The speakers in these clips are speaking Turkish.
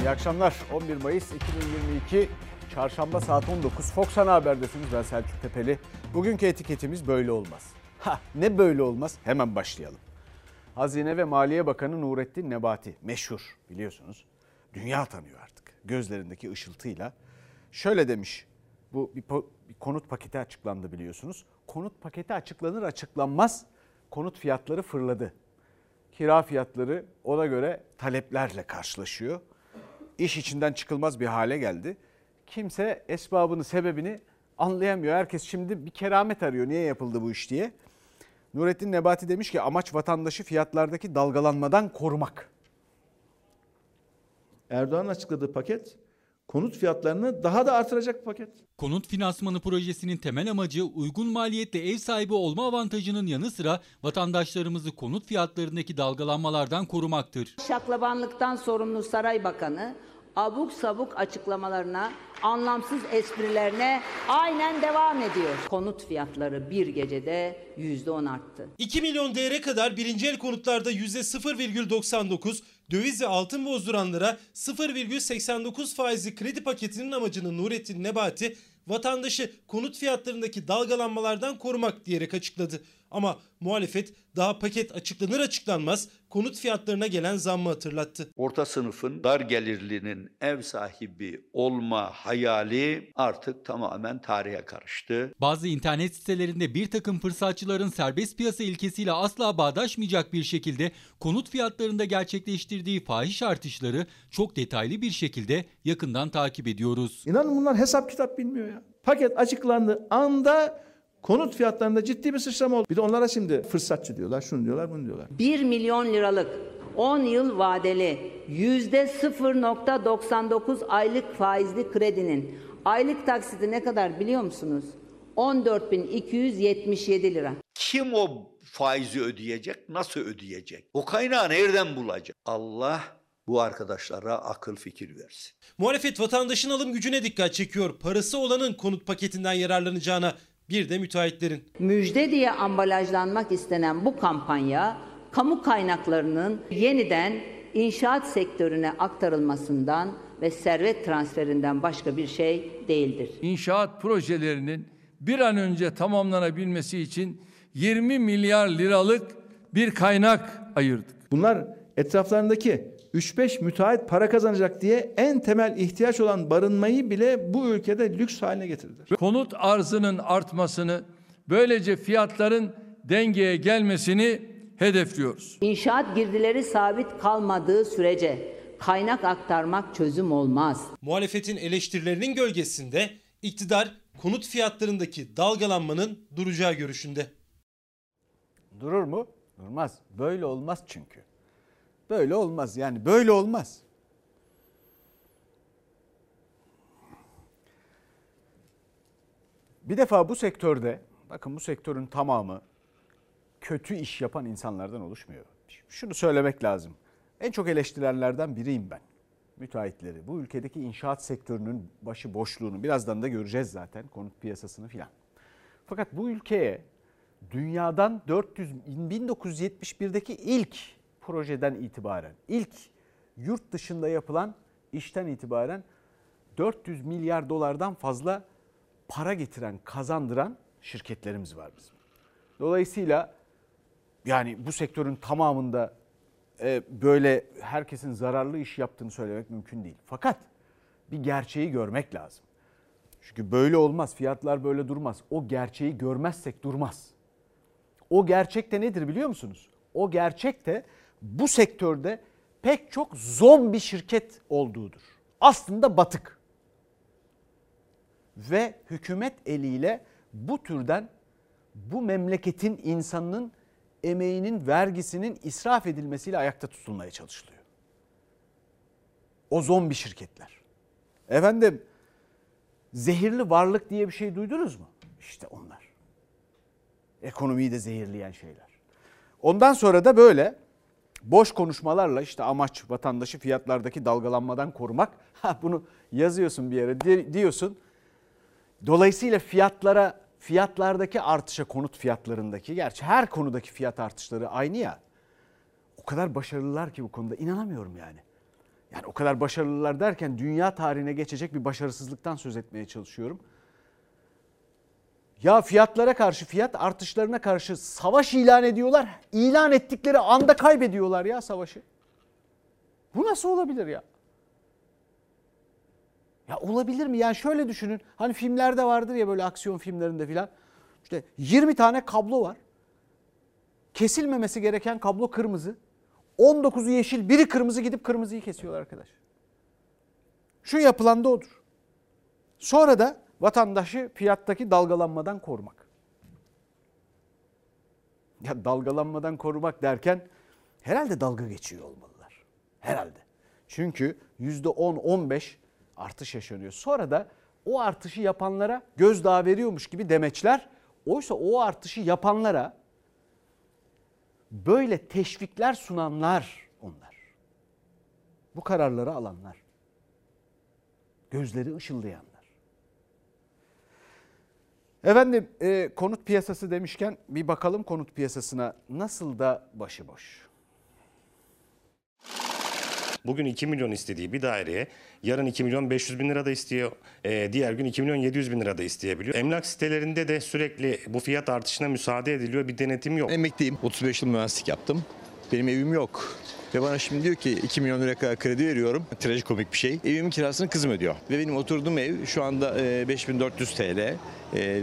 İyi akşamlar. 11 Mayıs 2022 Çarşamba saat 19 Fox Ana Haber'desiniz. Ben Selçuk Tepeli. Bugünkü etiketimiz böyle olmaz. Ha ne böyle olmaz? Hemen başlayalım. Hazine ve Maliye Bakanı Nurettin Nebati meşhur biliyorsunuz. Dünya tanıyor artık gözlerindeki ışıltıyla. Şöyle demiş. Bu bir, bir konut paketi açıklandı biliyorsunuz. Konut paketi açıklanır açıklanmaz konut fiyatları fırladı. Kira fiyatları ona göre taleplerle karşılaşıyor. İş içinden çıkılmaz bir hale geldi. Kimse esbabını, sebebini anlayamıyor. Herkes şimdi bir keramet arıyor. Niye yapıldı bu iş diye. Nurettin Nebati demiş ki amaç vatandaşı fiyatlardaki dalgalanmadan korumak. Erdoğan'ın açıkladığı paket konut fiyatlarını daha da artıracak bir paket. Konut finansmanı projesinin temel amacı uygun maliyetle ev sahibi olma avantajının yanı sıra vatandaşlarımızı konut fiyatlarındaki dalgalanmalardan korumaktır. Şaklabanlıktan sorumlu Saray Bakanı abuk sabuk açıklamalarına, anlamsız esprilerine aynen devam ediyor. Konut fiyatları bir gecede yüzde on arttı. 2 milyon değere kadar birinci el konutlarda %0,99, döviz ve altın bozduranlara 0,89 faizli kredi paketinin amacını Nurettin Nebati vatandaşı konut fiyatlarındaki dalgalanmalardan korumak diyerek açıkladı. Ama muhalefet daha paket açıklanır açıklanmaz konut fiyatlarına gelen zammı hatırlattı. orta sınıfın dar gelirlinin ev sahibi olma hayali artık tamamen tarihe karıştı. Bazı internet sitelerinde bir takım fırsatçıların serbest piyasa ilkesiyle asla bağdaşmayacak bir şekilde konut fiyatlarında gerçekleştirdiği fahiş artışları çok detaylı bir şekilde yakından takip ediyoruz. İnanın bunlar hesap kitap bilmiyor ya. Paket açıklandığı anda konut fiyatlarında ciddi bir sıçrama oldu. Bir de onlara şimdi fırsatçı diyorlar, şunu diyorlar, bunu diyorlar. 1 milyon liralık 10 yıl vadeli yüzde 0.99 aylık faizli kredinin aylık taksiti ne kadar biliyor musunuz? 14.277 lira. Kim o faizi ödeyecek, nasıl ödeyecek? O kaynağı nereden bulacak? Allah bu arkadaşlara akıl fikir versin. Muhalefet vatandaşın alım gücüne dikkat çekiyor. Parası olanın konut paketinden yararlanacağına bir de müteahhitlerin. Müjde diye ambalajlanmak istenen bu kampanya kamu kaynaklarının yeniden inşaat sektörüne aktarılmasından ve servet transferinden başka bir şey değildir. İnşaat projelerinin bir an önce tamamlanabilmesi için 20 milyar liralık bir kaynak ayırdık. Bunlar etraflarındaki 3-5 müteahhit para kazanacak diye en temel ihtiyaç olan barınmayı bile bu ülkede lüks haline getirdiler. Konut arzının artmasını, böylece fiyatların dengeye gelmesini hedefliyoruz. İnşaat girdileri sabit kalmadığı sürece kaynak aktarmak çözüm olmaz. Muhalefetin eleştirilerinin gölgesinde iktidar konut fiyatlarındaki dalgalanmanın duracağı görüşünde. Durur mu? Durmaz. Böyle olmaz çünkü. Böyle olmaz yani böyle olmaz. Bir defa bu sektörde bakın bu sektörün tamamı kötü iş yapan insanlardan oluşmuyor. Şunu söylemek lazım. En çok eleştirilenlerden biriyim ben. Müteahhitleri. Bu ülkedeki inşaat sektörünün başı boşluğunu birazdan da göreceğiz zaten konut piyasasını filan. Fakat bu ülkeye dünyadan 400 1971'deki ilk projeden itibaren, ilk yurt dışında yapılan işten itibaren 400 milyar dolardan fazla para getiren, kazandıran şirketlerimiz var bizim. Dolayısıyla yani bu sektörün tamamında e, böyle herkesin zararlı iş yaptığını söylemek mümkün değil. Fakat bir gerçeği görmek lazım. Çünkü böyle olmaz, fiyatlar böyle durmaz. O gerçeği görmezsek durmaz. O gerçek de nedir biliyor musunuz? O gerçek de bu sektörde pek çok zombi şirket olduğudur. Aslında batık. Ve hükümet eliyle bu türden bu memleketin insanının emeğinin, vergisinin israf edilmesiyle ayakta tutulmaya çalışılıyor. O zombi şirketler. Efendim zehirli varlık diye bir şey duydunuz mu? İşte onlar. Ekonomiyi de zehirleyen şeyler. Ondan sonra da böyle boş konuşmalarla işte amaç vatandaşı fiyatlardaki dalgalanmadan korumak. Ha bunu yazıyorsun bir yere di- diyorsun. Dolayısıyla fiyatlara fiyatlardaki artışa konut fiyatlarındaki gerçi her konudaki fiyat artışları aynı ya. O kadar başarılılar ki bu konuda inanamıyorum yani. Yani o kadar başarılılar derken dünya tarihine geçecek bir başarısızlıktan söz etmeye çalışıyorum. Ya fiyatlara karşı, fiyat artışlarına karşı savaş ilan ediyorlar. İlan ettikleri anda kaybediyorlar ya savaşı. Bu nasıl olabilir ya? Ya olabilir mi? Yani şöyle düşünün. Hani filmlerde vardır ya böyle aksiyon filmlerinde filan. İşte 20 tane kablo var. Kesilmemesi gereken kablo kırmızı. 19'u yeşil, biri kırmızı gidip kırmızıyı kesiyorlar arkadaş. Şu yapılan da odur. Sonra da vatandaşı fiyattaki dalgalanmadan korumak. Ya dalgalanmadan korumak derken herhalde dalga geçiyor olmalılar. Herhalde. Çünkü %10-15 artış yaşanıyor. Sonra da o artışı yapanlara gözdağı veriyormuş gibi demeçler. Oysa o artışı yapanlara böyle teşvikler sunanlar onlar. Bu kararları alanlar. Gözleri ışıldayanlar. Efendim e, konut piyasası demişken bir bakalım konut piyasasına nasıl da başıboş. Bugün 2 milyon istediği bir daireye yarın 2 milyon 500 bin lira da istiyor. Ee, diğer gün 2 milyon 700 bin lira da isteyebiliyor. Emlak sitelerinde de sürekli bu fiyat artışına müsaade ediliyor. Bir denetim yok. Emekliyim. 35 yıl mühendislik yaptım. Benim evim yok. Ve bana şimdi diyor ki 2 milyon lira kadar kredi veriyorum. Trajikomik bir şey. Evimin kirasını kızım ödüyor. Ve benim oturduğum ev şu anda e, 5400 TL e,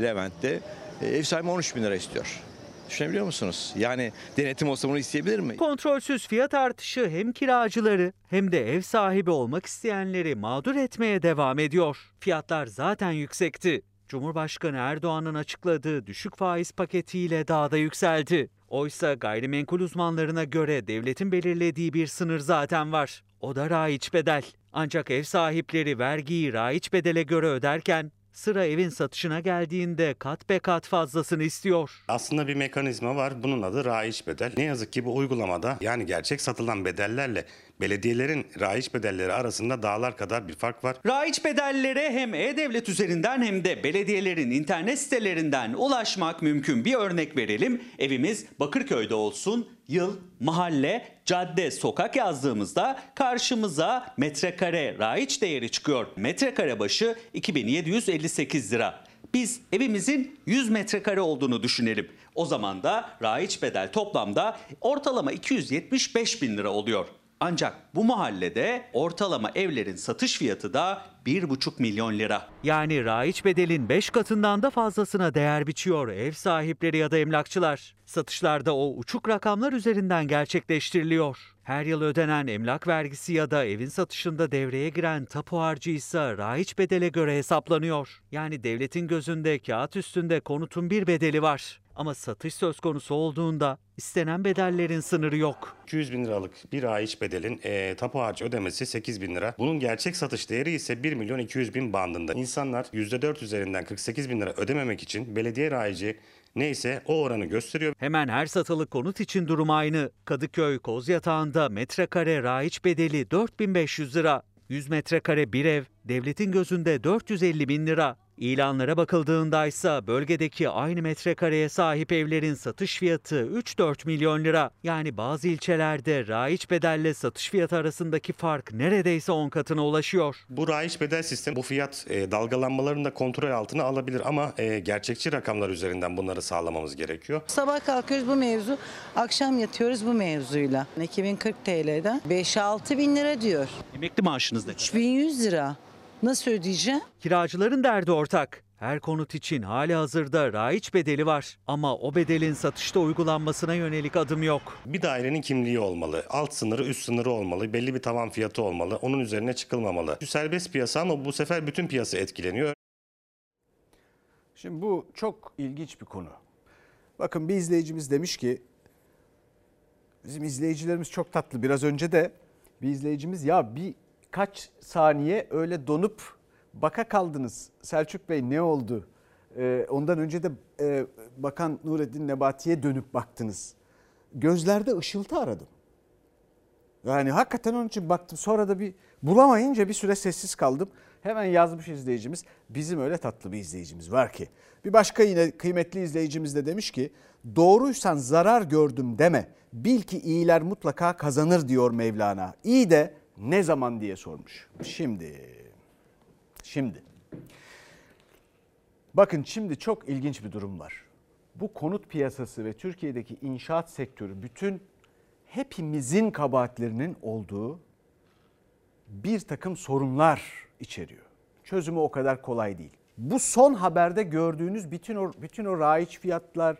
Levent'te. E, ev sahibi 13 bin lira istiyor. Düşünebiliyor musunuz? Yani denetim olsa bunu isteyebilir mi? Kontrolsüz fiyat artışı hem kiracıları hem de ev sahibi olmak isteyenleri mağdur etmeye devam ediyor. Fiyatlar zaten yüksekti. Cumhurbaşkanı Erdoğan'ın açıkladığı düşük faiz paketiyle daha da yükseldi. Oysa gayrimenkul uzmanlarına göre devletin belirlediği bir sınır zaten var. O da raiç bedel. Ancak ev sahipleri vergiyi raiç bedele göre öderken sıra evin satışına geldiğinde kat be kat fazlasını istiyor. Aslında bir mekanizma var. Bunun adı raiç bedel. Ne yazık ki bu uygulamada yani gerçek satılan bedellerle belediyelerin raiç bedelleri arasında dağlar kadar bir fark var. Raiç bedellere hem E-Devlet üzerinden hem de belediyelerin internet sitelerinden ulaşmak mümkün. Bir örnek verelim. Evimiz Bakırköy'de olsun. Yıl, mahalle, cadde, sokak yazdığımızda karşımıza metrekare raiç değeri çıkıyor. Metrekare başı 2758 lira. Biz evimizin 100 metrekare olduğunu düşünelim. O zaman da raiç bedel toplamda ortalama 275 bin lira oluyor. Ancak bu mahallede ortalama evlerin satış fiyatı da 1,5 milyon lira. Yani raiç bedelin 5 katından da fazlasına değer biçiyor ev sahipleri ya da emlakçılar. Satışlarda o uçuk rakamlar üzerinden gerçekleştiriliyor. Her yıl ödenen emlak vergisi ya da evin satışında devreye giren tapu harcı ise raiç bedele göre hesaplanıyor. Yani devletin gözünde kağıt üstünde konutun bir bedeli var. Ama satış söz konusu olduğunda istenen bedellerin sınırı yok. 200 bin liralık bir raiç bedelin e, tapu harcı ödemesi 8 bin lira. Bunun gerçek satış değeri ise 1 milyon 200 bin bandında. İnsanlar %4 üzerinden 48 bin lira ödememek için belediye raici neyse o oranı gösteriyor. Hemen her satılık konut için durum aynı. Kadıköy Kozyatağı'nda metrekare raiç bedeli 4500 lira. 100 metrekare bir ev devletin gözünde 450 bin lira. İlanlara bakıldığında ise bölgedeki aynı metrekareye sahip evlerin satış fiyatı 3-4 milyon lira. Yani bazı ilçelerde raiç bedelle satış fiyatı arasındaki fark neredeyse 10 katına ulaşıyor. Bu raiç bedel sistemi bu fiyat e, dalgalanmalarını da kontrol altına alabilir ama e, gerçekçi rakamlar üzerinden bunları sağlamamız gerekiyor. Sabah kalkıyoruz bu mevzu, akşam yatıyoruz bu mevzuyla. 2040 TL'den 5-6 bin lira diyor. Emekli maaşınız ne? 3100 lira. Nasıl ödeyeceğim? Kiracıların derdi ortak. Her konut için hali hazırda raiç bedeli var ama o bedelin satışta uygulanmasına yönelik adım yok. Bir dairenin kimliği olmalı. Alt sınırı, üst sınırı olmalı. Belli bir tavan fiyatı olmalı. Onun üzerine çıkılmamalı. Serbest piyasa ama bu sefer bütün piyasa etkileniyor. Şimdi bu çok ilginç bir konu. Bakın bir izleyicimiz demiş ki bizim izleyicilerimiz çok tatlı. Biraz önce de bir izleyicimiz ya bir kaç saniye öyle donup baka kaldınız. Selçuk Bey ne oldu? Ee, ondan önce de e, Bakan Nureddin Nebati'ye dönüp baktınız. Gözlerde ışıltı aradım. Yani hakikaten onun için baktım. Sonra da bir bulamayınca bir süre sessiz kaldım. Hemen yazmış izleyicimiz. Bizim öyle tatlı bir izleyicimiz var ki. Bir başka yine kıymetli izleyicimiz de demiş ki doğruysan zarar gördüm deme. Bil ki iyiler mutlaka kazanır diyor Mevlana. İyi de Ne zaman diye sormuş. Şimdi, şimdi. Bakın şimdi çok ilginç bir durum var. Bu konut piyasası ve Türkiye'deki inşaat sektörü bütün hepimizin kabahatlerinin olduğu bir takım sorunlar içeriyor. Çözümü o kadar kolay değil. Bu son haberde gördüğünüz bütün o bütün o raiç fiyatlar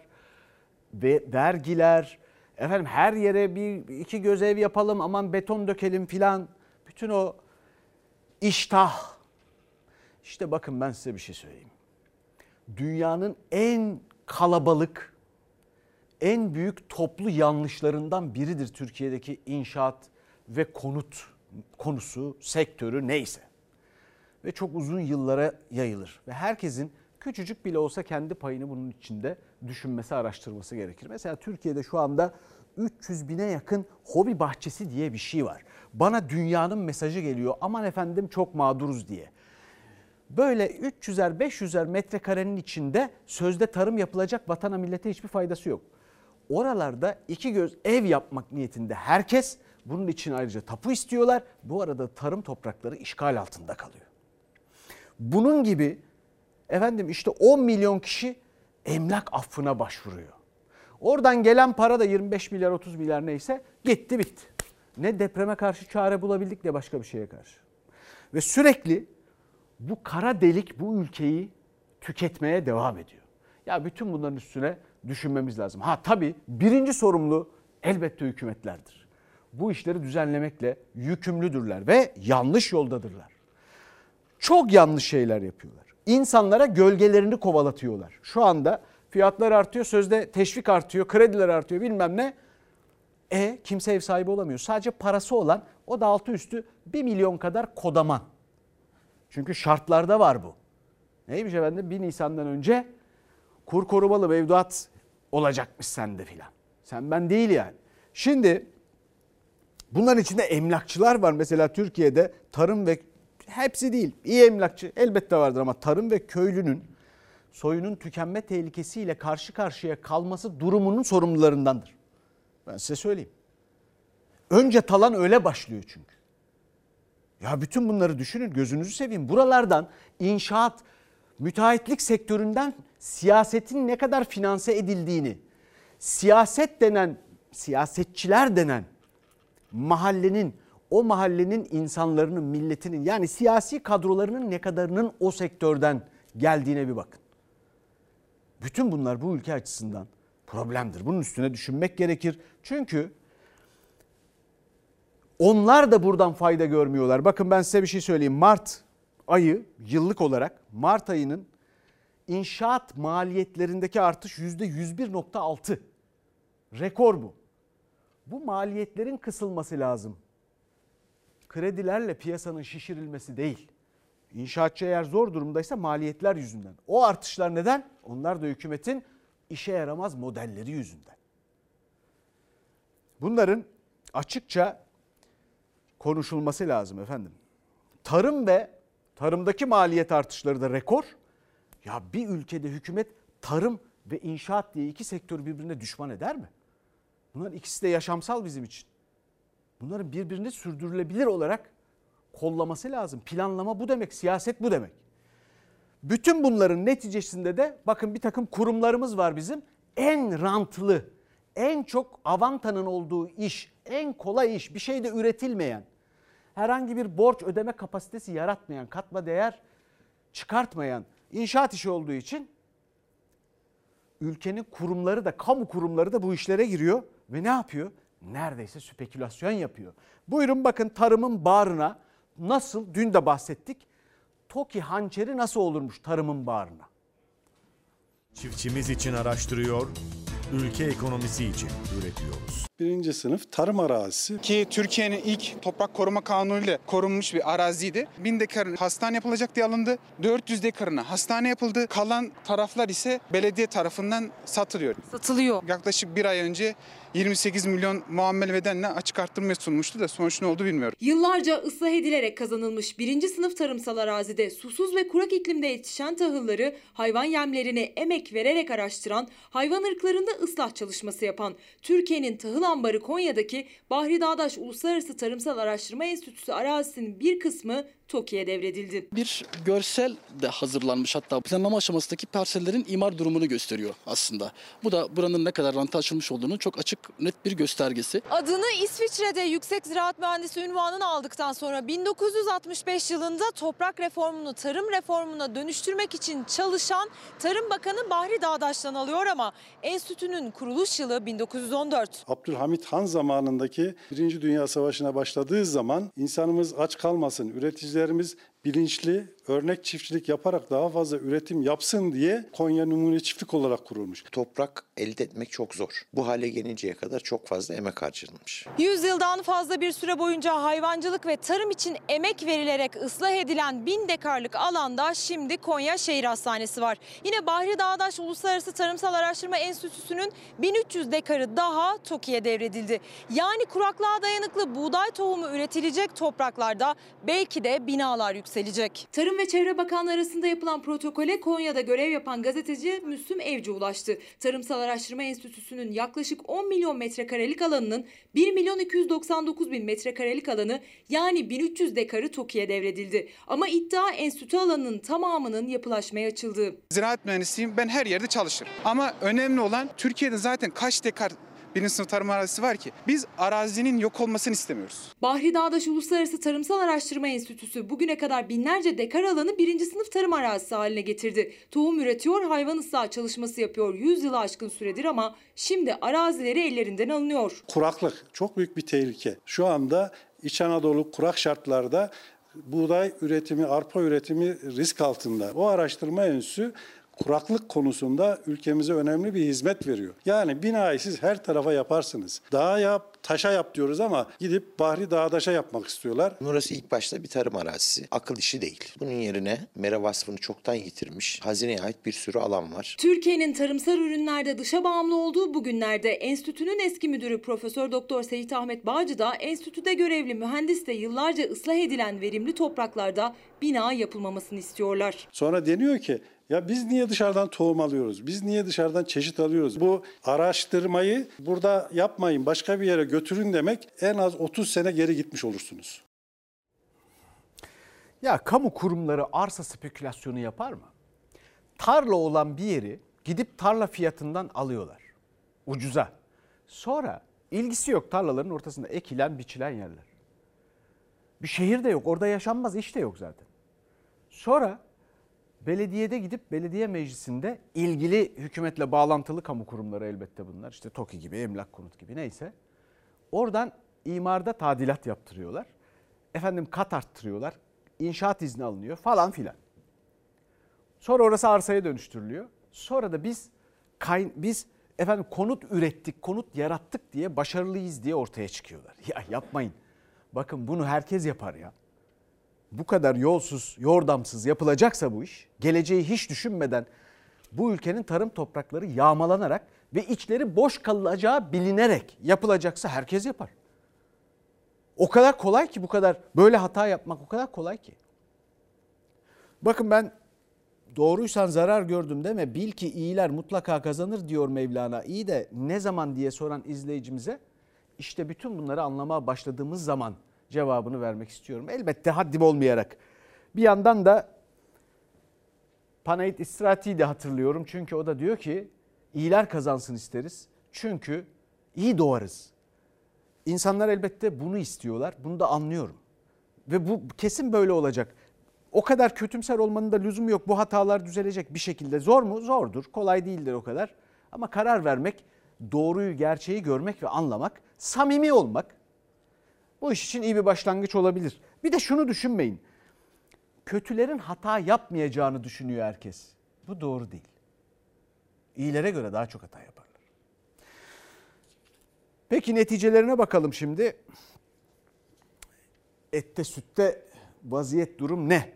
ve vergiler, efendim her yere bir iki göz ev yapalım, aman beton dökelim filan. Bütün o iştah. İşte bakın ben size bir şey söyleyeyim. Dünyanın en kalabalık, en büyük toplu yanlışlarından biridir Türkiye'deki inşaat ve konut konusu, sektörü neyse. Ve çok uzun yıllara yayılır. Ve herkesin küçücük bile olsa kendi payını bunun içinde düşünmesi, araştırması gerekir. Mesela Türkiye'de şu anda 300 bine yakın hobi bahçesi diye bir şey var. Bana dünyanın mesajı geliyor aman efendim çok mağduruz diye. Böyle 300'er 500'er metrekarenin içinde sözde tarım yapılacak vatana millete hiçbir faydası yok. Oralarda iki göz ev yapmak niyetinde herkes bunun için ayrıca tapu istiyorlar. Bu arada tarım toprakları işgal altında kalıyor. Bunun gibi efendim işte 10 milyon kişi emlak affına başvuruyor. Oradan gelen para da 25 milyar 30 milyar neyse gitti bitti. Ne depreme karşı çare bulabildik ne başka bir şeye karşı. Ve sürekli bu kara delik bu ülkeyi tüketmeye devam ediyor. Ya bütün bunların üstüne düşünmemiz lazım. Ha tabii birinci sorumlu elbette hükümetlerdir. Bu işleri düzenlemekle yükümlüdürler ve yanlış yoldadırlar. Çok yanlış şeyler yapıyorlar. İnsanlara gölgelerini kovalatıyorlar. Şu anda fiyatlar artıyor, sözde teşvik artıyor, krediler artıyor bilmem ne. E kimse ev sahibi olamıyor. Sadece parası olan o da altı üstü 1 milyon kadar kodaman. Çünkü şartlarda var bu. Neymiş efendim 1 Nisan'dan önce kur korumalı mevduat olacakmış sende filan. Sen ben değil yani. Şimdi bunların içinde emlakçılar var. Mesela Türkiye'de tarım ve hepsi değil iyi emlakçı elbette vardır ama tarım ve köylünün soyunun tükenme tehlikesiyle karşı karşıya kalması durumunun sorumlularındandır. Ben size söyleyeyim. Önce talan öyle başlıyor çünkü. Ya bütün bunları düşünün gözünüzü seveyim. Buralardan inşaat, müteahhitlik sektöründen siyasetin ne kadar finanse edildiğini, siyaset denen, siyasetçiler denen mahallenin, o mahallenin insanların, milletinin yani siyasi kadrolarının ne kadarının o sektörden geldiğine bir bakın. Bütün bunlar bu ülke açısından problemdir. Bunun üstüne düşünmek gerekir. Çünkü onlar da buradan fayda görmüyorlar. Bakın ben size bir şey söyleyeyim. Mart ayı yıllık olarak Mart ayının inşaat maliyetlerindeki artış %101.6. Rekor bu. Bu maliyetlerin kısılması lazım. Kredilerle piyasanın şişirilmesi değil. İnşaatçı eğer zor durumdaysa maliyetler yüzünden. O artışlar neden? Onlar da hükümetin işe yaramaz modelleri yüzünden. Bunların açıkça konuşulması lazım efendim. Tarım ve tarımdaki maliyet artışları da rekor. Ya bir ülkede hükümet tarım ve inşaat diye iki sektör birbirine düşman eder mi? Bunların ikisi de yaşamsal bizim için. Bunların birbirini sürdürülebilir olarak kollaması lazım. Planlama bu demek, siyaset bu demek. Bütün bunların neticesinde de bakın bir takım kurumlarımız var bizim. En rantlı, en çok avantanın olduğu iş, en kolay iş, bir şey de üretilmeyen, herhangi bir borç ödeme kapasitesi yaratmayan, katma değer çıkartmayan inşaat işi olduğu için ülkenin kurumları da, kamu kurumları da bu işlere giriyor ve ne yapıyor? Neredeyse spekülasyon yapıyor. Buyurun bakın tarımın bağrına nasıl dün de bahsettik. TOKİ hançeri nasıl olurmuş tarımın bağrına? Çiftçimiz için araştırıyor, ülke ekonomisi için üretiyoruz. Birinci sınıf tarım arazisi. Ki Türkiye'nin ilk toprak koruma kanunu ile korunmuş bir araziydi. 1000 dekarın hastane yapılacak diye alındı. 400 dekarına hastane yapıldı. Kalan taraflar ise belediye tarafından satılıyor. Satılıyor. Yaklaşık bir ay önce 28 milyon muamele bedenle açık arttırmaya sunmuştu da sonuç ne oldu bilmiyorum. Yıllarca ıslah edilerek kazanılmış birinci sınıf tarımsal arazide susuz ve kurak iklimde yetişen tahılları hayvan yemlerine emek vererek araştıran, hayvan ırklarında ıslah çalışması yapan, Türkiye'nin tahıl Ambarı Konya'daki Bahri Dağdaş Uluslararası Tarımsal Araştırma Enstitüsü arazisinin bir kısmı TOKİ'ye devredildi. Bir görsel de hazırlanmış hatta planlama aşamasındaki parsellerin imar durumunu gösteriyor aslında. Bu da buranın ne kadar ranta açılmış olduğunu çok açık net bir göstergesi. Adını İsviçre'de yüksek ziraat mühendisi ünvanını aldıktan sonra 1965 yılında toprak reformunu tarım reformuna dönüştürmek için çalışan Tarım Bakanı Bahri Dağdaş'tan alıyor ama enstitünün kuruluş yılı 1914. Abdülhamit Han zamanındaki Birinci Dünya Savaşı'na başladığı zaman insanımız aç kalmasın, üreticilerimiz bilinçli örnek çiftçilik yaparak daha fazla üretim yapsın diye Konya Numune Çiftlik olarak kurulmuş. Toprak elde etmek çok zor. Bu hale gelinceye kadar çok fazla emek harcanmış. 100 yıldan fazla bir süre boyunca hayvancılık ve tarım için emek verilerek ıslah edilen 1000 dekarlık alanda şimdi Konya Şehir Hastanesi var. Yine Bahri Dağdaş Uluslararası Tarımsal Araştırma Enstitüsü'nün 1300 dekarı daha TOKİ'ye devredildi. Yani kuraklığa dayanıklı buğday tohumu üretilecek topraklarda belki de binalar yükselecek. Tarım ve Çevre Bakanlığı arasında yapılan protokole Konya'da görev yapan gazeteci Müslüm Evci ulaştı. Tarımsal Araştırma Enstitüsü'nün yaklaşık 10 milyon metrekarelik alanının 1 milyon 299 bin metrekarelik alanı yani 1300 dekarı TOKİ'ye devredildi. Ama iddia enstitü alanının tamamının yapılaşmaya açıldığı. Ziraat mühendisiyim ben her yerde çalışırım. Ama önemli olan Türkiye'de zaten kaç dekar birinci sınıf tarım arazisi var ki biz arazinin yok olmasını istemiyoruz. Bahri Dağdaş Uluslararası Tarımsal Araştırma Enstitüsü bugüne kadar binlerce dekar alanı birinci sınıf tarım arazisi haline getirdi. Tohum üretiyor, hayvan ıslah çalışması yapıyor 100 yılı aşkın süredir ama şimdi arazileri ellerinden alınıyor. Kuraklık çok büyük bir tehlike. Şu anda İç Anadolu kurak şartlarda buğday üretimi, arpa üretimi risk altında. O araştırma enstitüsü kuraklık konusunda ülkemize önemli bir hizmet veriyor. Yani binayı siz her tarafa yaparsınız. Dağa yap, taşa yap diyoruz ama gidip Bahri Dağdaş'a yapmak istiyorlar. Burası ilk başta bir tarım arazisi. Akıl işi değil. Bunun yerine mera vasfını çoktan yitirmiş. Hazineye ait bir sürü alan var. Türkiye'nin tarımsal ürünlerde dışa bağımlı olduğu bugünlerde enstitünün eski müdürü Profesör Doktor Seyit Ahmet Bağcı da enstitüde görevli mühendis de yıllarca ıslah edilen verimli topraklarda bina yapılmamasını istiyorlar. Sonra deniyor ki ya biz niye dışarıdan tohum alıyoruz? Biz niye dışarıdan çeşit alıyoruz? Bu araştırmayı burada yapmayın, başka bir yere götürün demek en az 30 sene geri gitmiş olursunuz. Ya kamu kurumları arsa spekülasyonu yapar mı? Tarla olan bir yeri gidip tarla fiyatından alıyorlar. Ucuza. Sonra ilgisi yok tarlaların ortasında ekilen biçilen yerler. Bir şehir de yok. Orada yaşanmaz iş de yok zaten. Sonra belediyede gidip belediye meclisinde ilgili hükümetle bağlantılı kamu kurumları elbette bunlar. İşte TOKİ gibi, emlak konut gibi neyse. Oradan imarda tadilat yaptırıyorlar. Efendim kat arttırıyorlar. İnşaat izni alınıyor falan filan. Sonra orası arsaya dönüştürülüyor. Sonra da biz kay, biz efendim konut ürettik, konut yarattık diye başarılıyız diye ortaya çıkıyorlar. Ya yapmayın. Bakın bunu herkes yapar ya bu kadar yolsuz, yordamsız yapılacaksa bu iş, geleceği hiç düşünmeden bu ülkenin tarım toprakları yağmalanarak ve içleri boş kalacağı bilinerek yapılacaksa herkes yapar. O kadar kolay ki bu kadar böyle hata yapmak o kadar kolay ki. Bakın ben doğruysan zarar gördüm deme bil ki iyiler mutlaka kazanır diyor Mevlana. İyi de ne zaman diye soran izleyicimize işte bütün bunları anlamaya başladığımız zaman cevabını vermek istiyorum. Elbette haddim olmayarak. Bir yandan da Panayit İstrati'yi de hatırlıyorum. Çünkü o da diyor ki iyiler kazansın isteriz. Çünkü iyi doğarız. İnsanlar elbette bunu istiyorlar. Bunu da anlıyorum. Ve bu kesin böyle olacak. O kadar kötümser olmanın da lüzumu yok. Bu hatalar düzelecek bir şekilde. Zor mu? Zordur. Kolay değildir o kadar. Ama karar vermek, doğruyu, gerçeği görmek ve anlamak, samimi olmak bu iş için iyi bir başlangıç olabilir. Bir de şunu düşünmeyin. Kötülerin hata yapmayacağını düşünüyor herkes. Bu doğru değil. İyilere göre daha çok hata yaparlar. Peki neticelerine bakalım şimdi. Ette sütte vaziyet durum ne?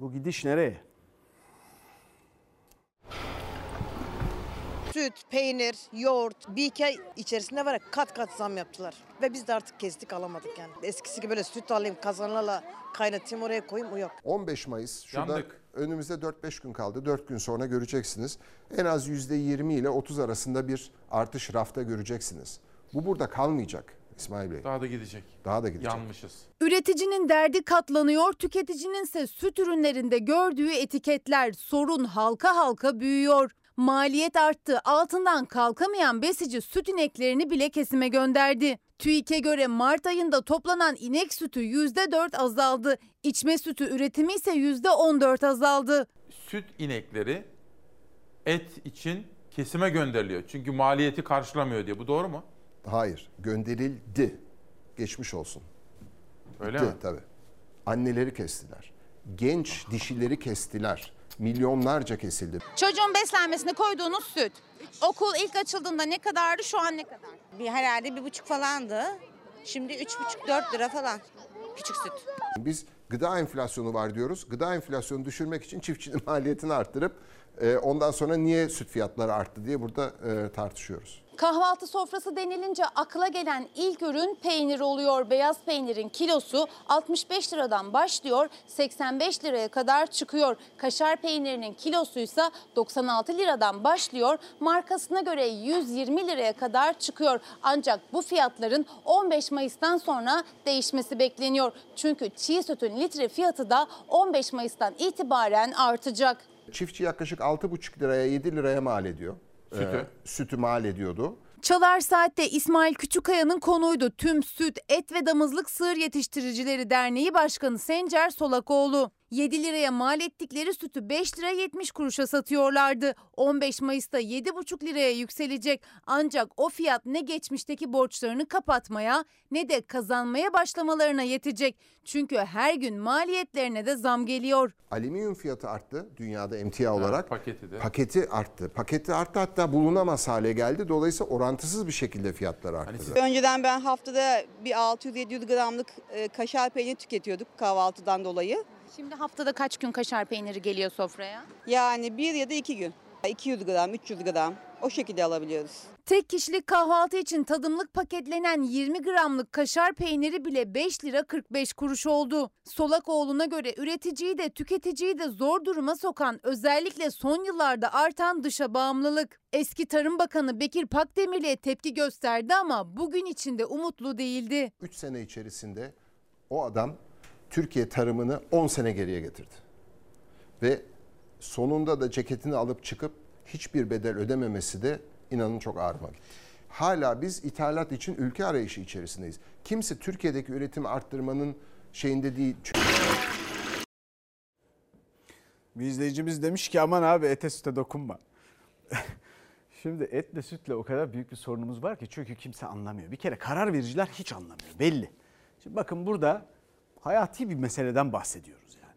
Bu gidiş nereye? Süt, peynir, yoğurt bir iki ay içerisinde var ya kat kat zam yaptılar. Ve biz de artık kestik alamadık yani. Eskisi gibi böyle süt alayım kazanlarla kaynatayım oraya koyayım o yok. 15 Mayıs şurada Yandık. önümüzde 4-5 gün kaldı. 4 gün sonra göreceksiniz. En az %20 ile 30 arasında bir artış rafta göreceksiniz. Bu burada kalmayacak İsmail Bey. Daha da gidecek. Daha da gidecek. Yanmışız. Üreticinin derdi katlanıyor, tüketicinin ise süt ürünlerinde gördüğü etiketler sorun halka halka büyüyor. Maliyet arttı, altından kalkamayan besici süt ineklerini bile kesime gönderdi. TÜİK'e göre Mart ayında toplanan inek sütü %4 azaldı. İçme sütü üretimi ise %14 azaldı. Süt inekleri et için kesime gönderiliyor. Çünkü maliyeti karşılamıyor diye. Bu doğru mu? Hayır, gönderildi. Geçmiş olsun. Öyle Gitti, mi? Tabii. Anneleri kestiler. Genç dişileri kestiler. Milyonlarca kesildi. Çocuğun beslenmesine koyduğunuz süt. Okul ilk açıldığında ne kadardı şu an ne kadar? Bir herhalde bir buçuk falandı. Şimdi üç buçuk dört lira falan. Küçük süt. Biz gıda enflasyonu var diyoruz. Gıda enflasyonu düşürmek için çiftçinin maliyetini arttırıp e, ondan sonra niye süt fiyatları arttı diye burada e, tartışıyoruz. Kahvaltı sofrası denilince akla gelen ilk ürün peynir oluyor. Beyaz peynirin kilosu 65 liradan başlıyor 85 liraya kadar çıkıyor. Kaşar peynirinin kilosu ise 96 liradan başlıyor markasına göre 120 liraya kadar çıkıyor. Ancak bu fiyatların 15 Mayıs'tan sonra değişmesi bekleniyor. Çünkü çiğ sütün litre fiyatı da 15 Mayıs'tan itibaren artacak. Çiftçi yaklaşık 6,5 liraya 7 liraya mal ediyor. Sütü. Ee, sütü mal ediyordu. Çalar Saat'te İsmail Küçükkaya'nın konuydu. Tüm Süt, Et ve Damızlık Sığır Yetiştiricileri Derneği Başkanı Sencer Solakoğlu. 7 liraya mal ettikleri sütü 5 lira 70 kuruşa satıyorlardı. 15 Mayıs'ta 7,5 liraya yükselecek. Ancak o fiyat ne geçmişteki borçlarını kapatmaya ne de kazanmaya başlamalarına yetecek. Çünkü her gün maliyetlerine de zam geliyor. Alüminyum fiyatı arttı dünyada emtia olarak. paketi de. Paketi arttı. Paketi arttı hatta bulunamaz hale geldi. Dolayısıyla orantısız bir şekilde fiyatlar arttı. Önceden ben haftada bir 600-700 gramlık e, kaşar peyniri tüketiyorduk kahvaltıdan dolayı. Şimdi haftada kaç gün kaşar peyniri geliyor sofraya? Yani bir ya da iki gün. 200 gram, 300 gram o şekilde alabiliyoruz. Tek kişilik kahvaltı için tadımlık paketlenen 20 gramlık kaşar peyniri bile 5 lira 45 kuruş oldu. Solakoğlu'na göre üreticiyi de tüketiciyi de zor duruma sokan özellikle son yıllarda artan dışa bağımlılık. Eski Tarım Bakanı Bekir Pakdemirli'ye tepki gösterdi ama bugün içinde umutlu değildi. 3 sene içerisinde o adam Türkiye tarımını 10 sene geriye getirdi. Ve sonunda da ceketini alıp çıkıp hiçbir bedel ödememesi de inanın çok ağrıma gitti. Hala biz ithalat için ülke arayışı içerisindeyiz. Kimse Türkiye'deki üretimi arttırmanın şeyinde değil. Bir izleyicimiz demiş ki aman abi ete süte dokunma. Şimdi etle sütle o kadar büyük bir sorunumuz var ki çünkü kimse anlamıyor. Bir kere karar vericiler hiç anlamıyor belli. Şimdi bakın burada hayati bir meseleden bahsediyoruz yani.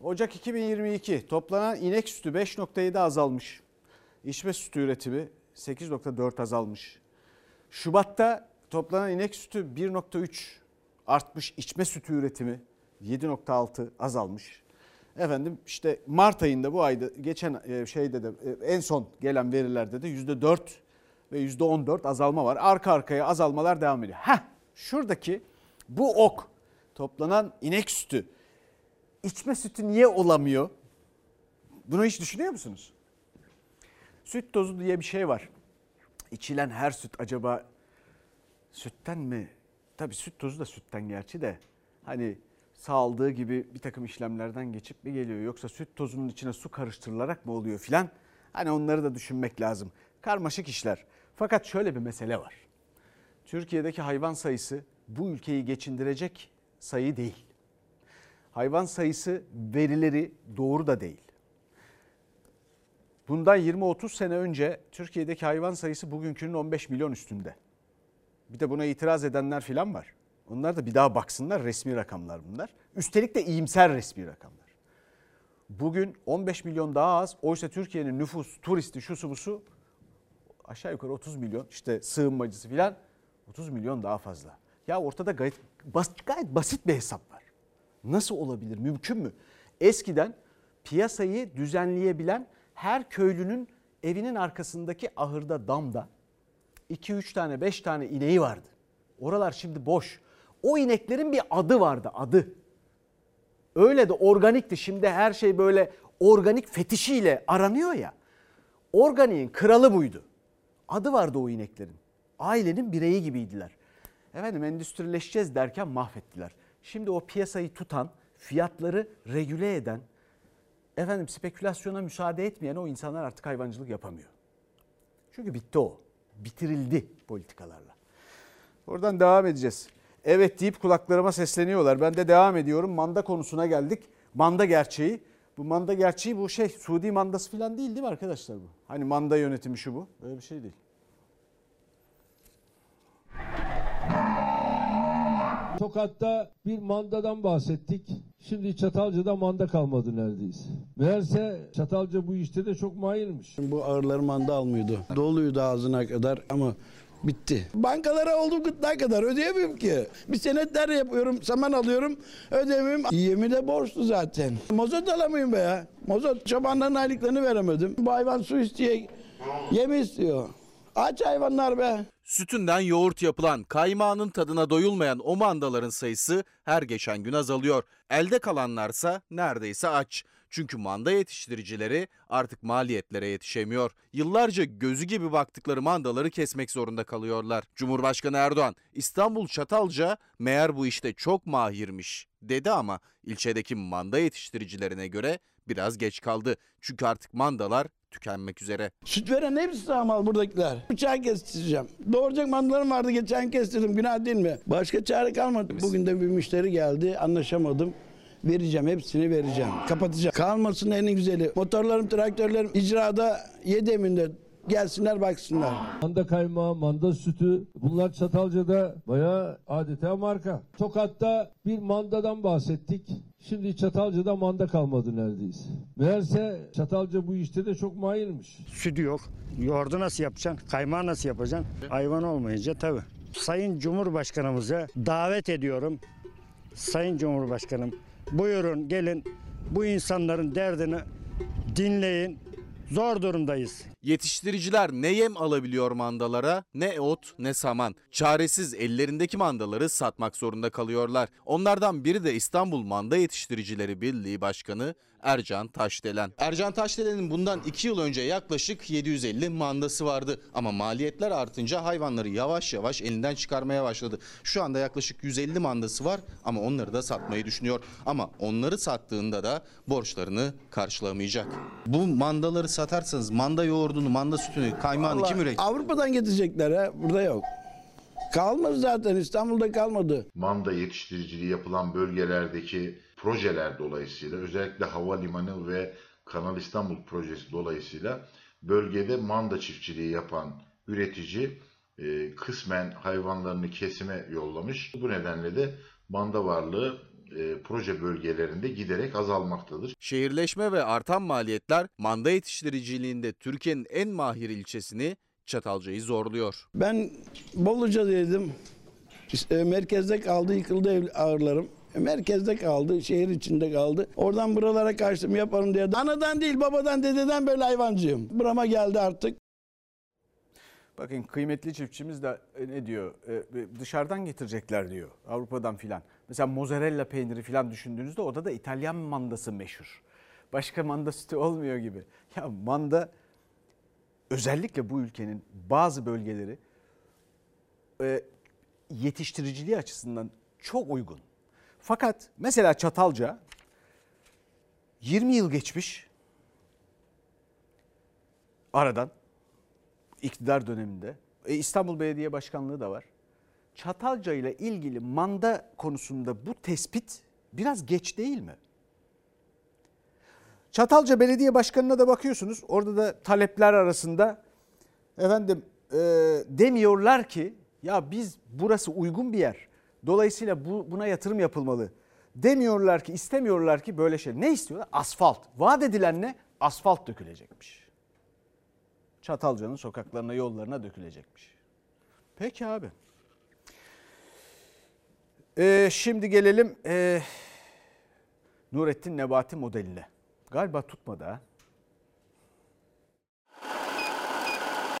Ocak 2022 toplanan inek sütü 5.7 azalmış. İçme sütü üretimi 8.4 azalmış. Şubat'ta toplanan inek sütü 1.3 artmış. İçme sütü üretimi 7.6 azalmış. Efendim işte Mart ayında bu ayda geçen e, şeyde de e, en son gelen verilerde de %4 ve %14 azalma var. Arka arkaya azalmalar devam ediyor. Heh şuradaki bu ok toplanan inek sütü içme sütü niye olamıyor? Bunu hiç düşünüyor musunuz? Süt tozu diye bir şey var. İçilen her süt acaba sütten mi? Tabii süt tozu da sütten gerçi de. Hani sağaldığı gibi bir takım işlemlerden geçip mi geliyor? Yoksa süt tozunun içine su karıştırılarak mı oluyor filan? Hani onları da düşünmek lazım. Karmaşık işler. Fakat şöyle bir mesele var. Türkiye'deki hayvan sayısı bu ülkeyi geçindirecek sayı değil. Hayvan sayısı verileri doğru da değil. Bundan 20-30 sene önce Türkiye'deki hayvan sayısı bugünkünün 15 milyon üstünde. Bir de buna itiraz edenler filan var. Onlar da bir daha baksınlar resmi rakamlar bunlar. Üstelik de iyimser resmi rakamlar. Bugün 15 milyon daha az. Oysa Türkiye'nin nüfus, turisti, şusu busu aşağı yukarı 30 milyon. işte sığınmacısı filan 30 milyon daha fazla. Ya ortada gayet, bas, gayet basit bir hesap var. Nasıl olabilir? Mümkün mü? Eskiden piyasayı düzenleyebilen her köylünün evinin arkasındaki ahırda damda 2-3 tane 5 tane ineği vardı. Oralar şimdi boş. O ineklerin bir adı vardı adı. Öyle de organikti. Şimdi her şey böyle organik fetişiyle aranıyor ya. Organiğin kralı buydu. Adı vardı o ineklerin. Ailenin bireyi gibiydiler. Efendim endüstrileşeceğiz derken mahvettiler. Şimdi o piyasayı tutan, fiyatları regüle eden, efendim spekülasyona müsaade etmeyen o insanlar artık hayvancılık yapamıyor. Çünkü bitti o. Bitirildi politikalarla. Oradan devam edeceğiz. Evet deyip kulaklarıma sesleniyorlar. Ben de devam ediyorum. Manda konusuna geldik. Manda gerçeği. Bu manda gerçeği bu şey Suudi mandası falan değil değil mi arkadaşlar bu? Hani manda yönetimi şu bu. Böyle bir şey değil. Tokat'ta bir mandadan bahsettik. Şimdi Çatalca'da manda kalmadı neredeyse. Meğerse Çatalca bu işte de çok mahirmiş. Bu ağırları manda almıyordu. Doluydu ağzına kadar ama bitti. Bankalara olduğum gıdına kadar ödeyemiyorum ki. Bir senetler yapıyorum, saman alıyorum, ödemiyorum. Yemi de borçlu zaten. Mozot alamıyorum be ya. Mozot çobanların aylıklarını veremedim. Bu hayvan su istiyor, yemi istiyor. Aç hayvanlar be. Sütünden yoğurt yapılan, kaymağının tadına doyulmayan o mandaların sayısı her geçen gün azalıyor. Elde kalanlarsa neredeyse aç. Çünkü manda yetiştiricileri artık maliyetlere yetişemiyor. Yıllarca gözü gibi baktıkları mandaları kesmek zorunda kalıyorlar. Cumhurbaşkanı Erdoğan İstanbul Çatalca meğer bu işte çok mahirmiş dedi ama ilçedeki manda yetiştiricilerine göre biraz geç kaldı. Çünkü artık mandalar tükenmek üzere. Süt veren hepsi sağmal buradakiler. Bıçağı kestireceğim. Doğuracak mandalarım vardı geçen kestirdim. Günah değil mi? Başka çare kalmadı. Bugün de bir müşteri geldi. Anlaşamadım. Vereceğim hepsini vereceğim. Kapatacağım. Kalmasın en güzeli. Motorlarım, traktörlerim icrada Yedeminde gelsinler baksınlar. Manda kaymağı, manda sütü bunlar Çatalca'da bayağı adeta marka. Tokat'ta bir mandadan bahsettik. Şimdi Çatalca'da manda kalmadı neredeyse. Meğerse Çatalca bu işte de çok mahirmiş. Sütü yok. Yoğurdu nasıl yapacaksın? Kaymağı nasıl yapacaksın? Hayvan olmayınca tabii. Sayın Cumhurbaşkanımıza davet ediyorum. Sayın Cumhurbaşkanım buyurun gelin bu insanların derdini dinleyin. Zor durumdayız. Yetiştiriciler ne yem alabiliyor mandalara, ne ot, ne saman. Çaresiz ellerindeki mandaları satmak zorunda kalıyorlar. Onlardan biri de İstanbul Manda Yetiştiricileri Birliği Başkanı Ercan Taşdelen. Ercan Taşdelen'in bundan 2 yıl önce yaklaşık 750 mandası vardı. Ama maliyetler artınca hayvanları yavaş yavaş elinden çıkarmaya başladı. Şu anda yaklaşık 150 mandası var ama onları da satmayı düşünüyor. Ama onları sattığında da borçlarını karşılamayacak. Bu mandaları satarsanız manda yoğurdunu, manda sütünü, kaymağını Vallahi kim üretir? Avrupa'dan getirecekler ha. Burada yok. Kalmadı zaten İstanbul'da kalmadı. manda yetiştiriciliği yapılan bölgelerdeki projeler dolayısıyla özellikle havalimanı ve Kanal İstanbul projesi dolayısıyla bölgede manda çiftçiliği yapan üretici e, kısmen hayvanlarını kesime yollamış. Bu nedenle de manda varlığı e, proje bölgelerinde giderek azalmaktadır. Şehirleşme ve artan maliyetler manda yetiştiriciliğinde Türkiye'nin en mahir ilçesini Çatalca'yı zorluyor. Ben Boluca'daydım. İşte merkezde kaldı, yıkıldı ev ağırlarım. E, Merkezde kaldı, şehir içinde kaldı. Oradan buralara kaçtım yaparım diye. Anadan değil, babadan, dededen böyle hayvancıyım. Burama geldi artık. Bakın kıymetli çiftçimiz de e, ne diyor? E, Dışarıdan getirecekler diyor. Avrupa'dan filan. Mesela mozzarella peyniri filan düşündüğünüzde orada da İtalyan mandası meşhur. Başka manda sütü olmuyor gibi. Ya manda özellikle bu ülkenin bazı bölgeleri e, yetiştiriciliği açısından çok uygun. Fakat mesela Çatalca 20 yıl geçmiş aradan iktidar döneminde. E, İstanbul Belediye Başkanlığı da var. Çatalca ile ilgili manda konusunda bu tespit biraz geç değil mi? Çatalca Belediye Başkanı'na da bakıyorsunuz. Orada da talepler arasında efendim e, demiyorlar ki ya biz burası uygun bir yer. Dolayısıyla bu, buna yatırım yapılmalı. Demiyorlar ki istemiyorlar ki böyle şey. Ne istiyorlar? Asfalt. Vaat edilen ne? Asfalt dökülecekmiş. Çatalca'nın sokaklarına, yollarına dökülecekmiş. Peki abi. Ee, şimdi gelelim ee, Nurettin Nebati modeline. Galiba tutmadı ha.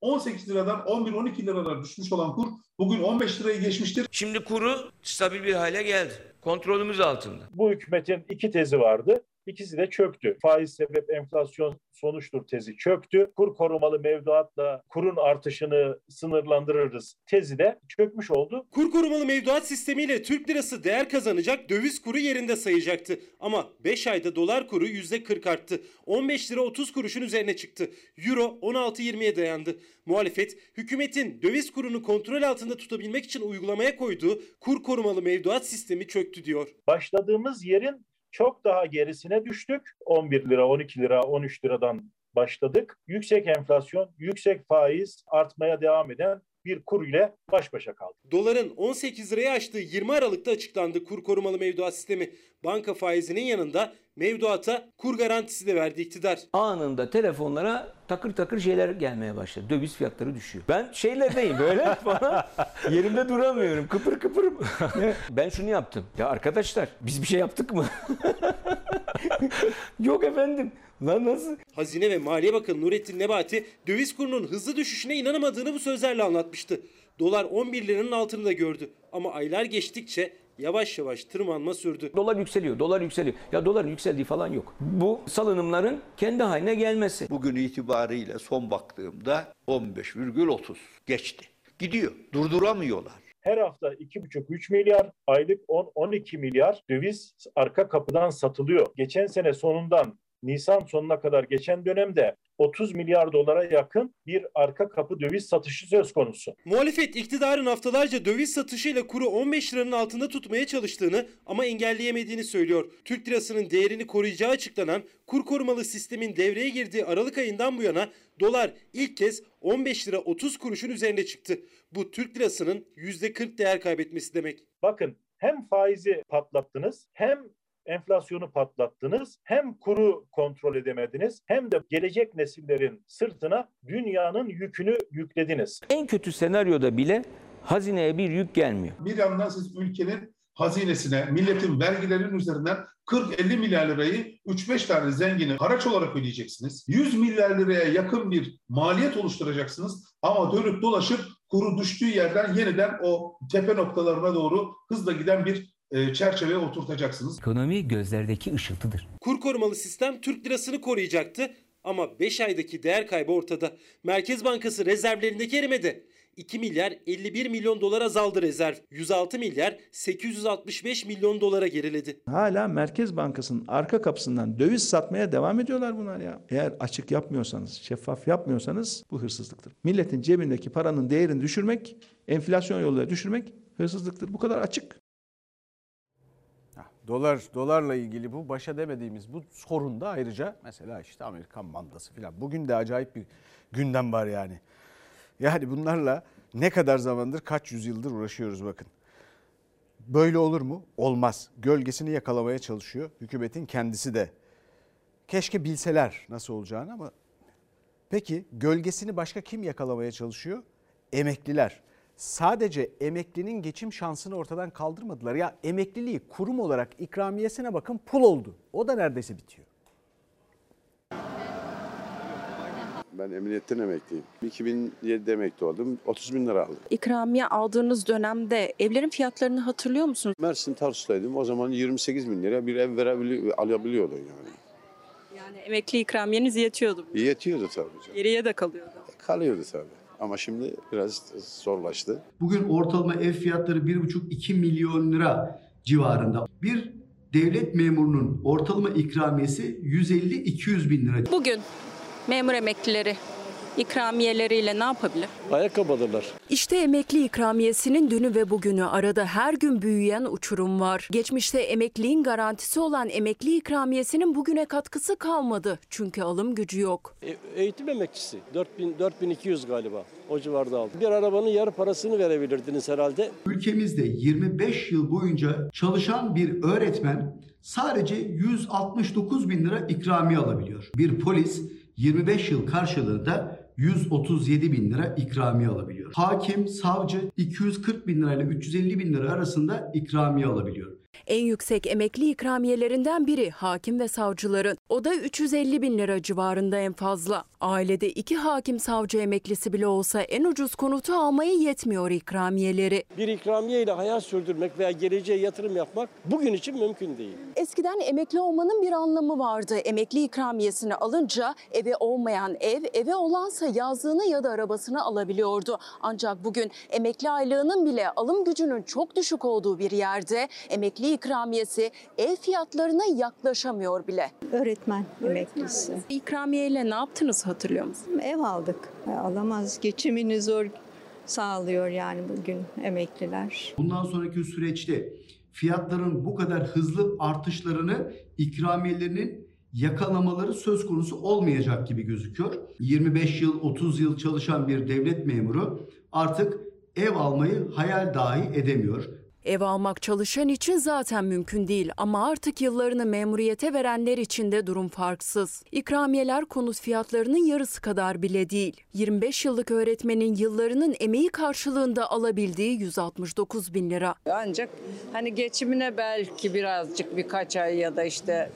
18 liradan 11-12 liralara düşmüş olan kur bugün 15 lirayı geçmiştir. Şimdi kuru stabil bir hale geldi. Kontrolümüz altında. Bu hükümetin iki tezi vardı. İkisi de çöktü. Faiz sebep enflasyon sonuçtur tezi çöktü. Kur korumalı mevduatla kurun artışını sınırlandırırız tezi de çökmüş oldu. Kur korumalı mevduat sistemiyle Türk lirası değer kazanacak, döviz kuru yerinde sayacaktı. Ama 5 ayda dolar kuru %40 arttı. 15 lira 30 kuruşun üzerine çıktı. Euro 16.20'ye dayandı. Muhalefet, hükümetin döviz kurunu kontrol altında tutabilmek için uygulamaya koyduğu kur korumalı mevduat sistemi çöktü diyor. Başladığımız yerin çok daha gerisine düştük. 11 lira, 12 lira, 13 liradan başladık. Yüksek enflasyon, yüksek faiz artmaya devam eden bir kur ile baş başa kaldık. Doların 18 liraya aştığı 20 Aralık'ta açıklandı kur korumalı mevduat sistemi. Banka faizinin yanında mevduata kur garantisi de verdi iktidar. Anında telefonlara takır takır şeyler gelmeye başladı. Döviz fiyatları düşüyor. Ben şeylerdeyim böyle falan. Yerimde duramıyorum. Kıpır kıpır. ben şunu yaptım. Ya arkadaşlar biz bir şey yaptık mı? Yok efendim. Lan nasıl? Hazine ve Maliye Bakanı Nurettin Nebati döviz kurunun hızlı düşüşüne inanamadığını bu sözlerle anlatmıştı. Dolar 11 liranın altını da gördü ama aylar geçtikçe yavaş yavaş tırmanma sürdü. Dolar yükseliyor, dolar yükseliyor. Ya doların yükseldiği falan yok. Bu salınımların kendi haline gelmesi. Bugün itibariyle son baktığımda 15,30 geçti. Gidiyor. Durduramıyorlar. Her hafta 2,5-3 milyar, aylık 10-12 milyar döviz arka kapıdan satılıyor. Geçen sene sonundan Nisan sonuna kadar geçen dönemde 30 milyar dolara yakın bir arka kapı döviz satışı söz konusu. Muhalefet iktidarın haftalarca döviz satışıyla kuru 15 liranın altında tutmaya çalıştığını ama engelleyemediğini söylüyor. Türk lirasının değerini koruyacağı açıklanan kur korumalı sistemin devreye girdiği Aralık ayından bu yana dolar ilk kez 15 lira 30 kuruşun üzerine çıktı. Bu Türk lirasının %40 değer kaybetmesi demek. Bakın hem faizi patlattınız hem enflasyonu patlattınız. Hem kuru kontrol edemediniz hem de gelecek nesillerin sırtına dünyanın yükünü yüklediniz. En kötü senaryoda bile hazineye bir yük gelmiyor. Bir yandan siz ülkenin hazinesine, milletin vergilerinin üzerinden 40-50 milyar lirayı 3-5 tane zengini haraç olarak ödeyeceksiniz. 100 milyar liraya yakın bir maliyet oluşturacaksınız ama dönüp dolaşıp kuru düştüğü yerden yeniden o tepe noktalarına doğru hızla giden bir çerçeveye oturtacaksınız. Ekonomi gözlerdeki ışıltıdır. Kur korumalı sistem Türk lirasını koruyacaktı ama 5 aydaki değer kaybı ortada. Merkez Bankası rezervlerindeki erimedi. 2 milyar 51 milyon dolar azaldı rezerv. 106 milyar 865 milyon dolara geriledi. Hala Merkez Bankası'nın arka kapısından döviz satmaya devam ediyorlar bunlar ya. Eğer açık yapmıyorsanız, şeffaf yapmıyorsanız bu hırsızlıktır. Milletin cebindeki paranın değerini düşürmek, enflasyon yoluyla düşürmek hırsızlıktır. Bu kadar açık. Dolar dolarla ilgili bu başa demediğimiz bu sorun da ayrıca mesela işte Amerikan mandası falan. Bugün de acayip bir gündem var yani. Yani bunlarla ne kadar zamandır kaç yüzyıldır uğraşıyoruz bakın. Böyle olur mu? Olmaz. Gölgesini yakalamaya çalışıyor. Hükümetin kendisi de. Keşke bilseler nasıl olacağını ama peki gölgesini başka kim yakalamaya çalışıyor? Emekliler sadece emeklinin geçim şansını ortadan kaldırmadılar. Ya emekliliği kurum olarak ikramiyesine bakın pul oldu. O da neredeyse bitiyor. Ben emniyetten emekliyim. 2007'de emekli oldum. 30 bin lira aldım. İkramiye aldığınız dönemde evlerin fiyatlarını hatırlıyor musunuz? Mersin Tarsus'taydım. O zaman 28 bin lira bir ev verebiliyor, alabiliyordun yani. Yani emekli ikramiyeniz yetiyordu. Yetiyordu tabii. Canım. Geriye de kalıyordu. Kalıyordu tabii. Ama şimdi biraz zorlaştı. Bugün ortalama ev fiyatları 1,5-2 milyon lira civarında. Bir devlet memurunun ortalama ikramiyesi 150-200 bin lira. Bugün memur emeklileri ikramiyeleriyle ne yapabilir? Ayakkabı alırlar. İşte emekli ikramiyesinin dünü ve bugünü arada her gün büyüyen uçurum var. Geçmişte emekliliğin garantisi olan emekli ikramiyesinin bugüne katkısı kalmadı. Çünkü alım gücü yok. E- eğitim emekçisi 4000 4200 galiba o civarda aldım. Bir arabanın yarı parasını verebilirdiniz herhalde. Ülkemizde 25 yıl boyunca çalışan bir öğretmen sadece 169 bin lira ikramiye alabiliyor. Bir polis 25 yıl karşılığında 137 bin lira ikramiye alabiliyor. Hakim, savcı 240 bin lirayla 350 bin lira arasında ikramiye alabiliyor. En yüksek emekli ikramiyelerinden biri hakim ve savcıların. O da 350 bin lira civarında en fazla. Ailede iki hakim savcı emeklisi bile olsa en ucuz konutu almaya yetmiyor ikramiyeleri. Bir ikramiye ile hayat sürdürmek veya geleceğe yatırım yapmak bugün için mümkün değil. Eskiden emekli olmanın bir anlamı vardı. Emekli ikramiyesini alınca eve olmayan ev, eve olansa yazlığını ya da arabasını alabiliyordu. Ancak bugün emekli aylığının bile alım gücünün çok düşük olduğu bir yerde emekli ikramiyesi ev fiyatlarına yaklaşamıyor bile. Öğretmen emeklisi. İkramiyeyle ne yaptınız hatırlıyor musunuz? Ev aldık. Alamaz. Geçimini zor sağlıyor yani bugün emekliler. Bundan sonraki süreçte fiyatların bu kadar hızlı artışlarını ikramiyelerinin yakalamaları söz konusu olmayacak gibi gözüküyor. 25 yıl 30 yıl çalışan bir devlet memuru artık ev almayı hayal dahi edemiyor. Ev almak çalışan için zaten mümkün değil ama artık yıllarını memuriyete verenler için de durum farksız. İkramiyeler konut fiyatlarının yarısı kadar bile değil. 25 yıllık öğretmenin yıllarının emeği karşılığında alabildiği 169 bin lira. Ancak hani geçimine belki birazcık birkaç ay ya da işte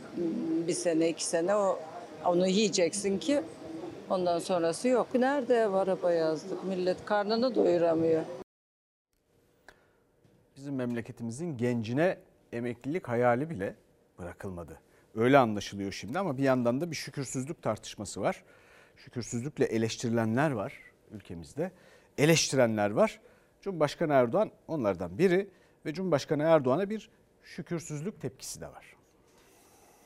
bir sene iki sene o onu yiyeceksin ki ondan sonrası yok. Nerede ev araba yazdık millet karnını doyuramıyor. Bizim memleketimizin gencine emeklilik hayali bile bırakılmadı. Öyle anlaşılıyor şimdi ama bir yandan da bir şükürsüzlük tartışması var. Şükürsüzlükle eleştirilenler var ülkemizde. Eleştirenler var. Cumhurbaşkanı Erdoğan onlardan biri ve Cumhurbaşkanı Erdoğan'a bir şükürsüzlük tepkisi de var.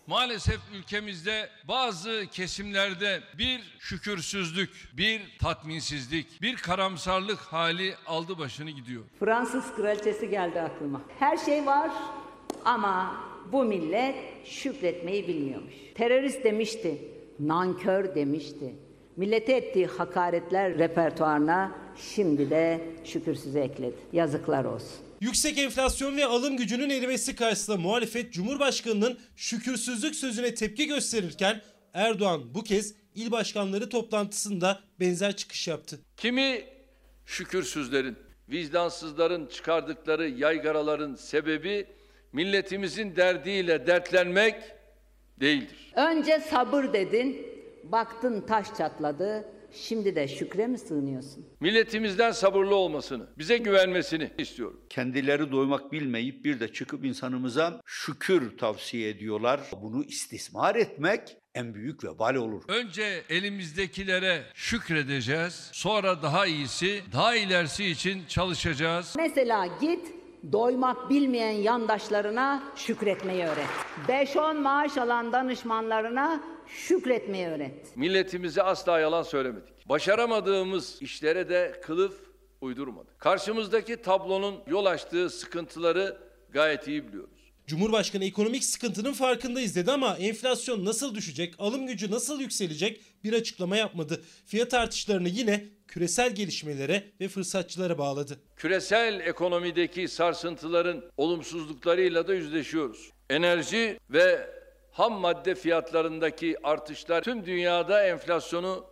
Maalesef ülkemizde bazı kesimlerde bir şükürsüzlük, bir tatminsizlik, bir karamsarlık hali aldı başını gidiyor. Fransız kraliçesi geldi aklıma. Her şey var ama bu millet şükretmeyi bilmiyormuş. Terörist demişti, nankör demişti. Millete ettiği hakaretler repertuarına şimdi de şükürsüz ekledi. Yazıklar olsun. Yüksek enflasyon ve alım gücünün erimesi karşısında muhalefet Cumhurbaşkanı'nın şükürsüzlük sözüne tepki gösterirken Erdoğan bu kez il başkanları toplantısında benzer çıkış yaptı. Kimi şükürsüzlerin, vicdansızların çıkardıkları yaygaraların sebebi milletimizin derdiyle dertlenmek değildir. Önce sabır dedin, baktın taş çatladı, şimdi de şükre mi sığınıyorsun? Milletimizden sabırlı olmasını, bize güvenmesini istiyorum. Kendileri doymak bilmeyip bir de çıkıp insanımıza şükür tavsiye ediyorlar. Bunu istismar etmek en büyük vebal olur. Önce elimizdekilere şükredeceğiz. Sonra daha iyisi, daha ilerisi için çalışacağız. Mesela git doymak bilmeyen yandaşlarına şükretmeyi öğret. 5-10 maaş alan danışmanlarına şükretmeyi öğret. Milletimize asla yalan söylemedik. Başaramadığımız işlere de kılıf uydurmadık. Karşımızdaki tablonun yol açtığı sıkıntıları gayet iyi biliyoruz. Cumhurbaşkanı ekonomik sıkıntının farkındayız dedi ama enflasyon nasıl düşecek, alım gücü nasıl yükselecek bir açıklama yapmadı. Fiyat artışlarını yine küresel gelişmelere ve fırsatçılara bağladı. Küresel ekonomideki sarsıntıların olumsuzluklarıyla da yüzleşiyoruz. Enerji ve ham madde fiyatlarındaki artışlar tüm dünyada enflasyonu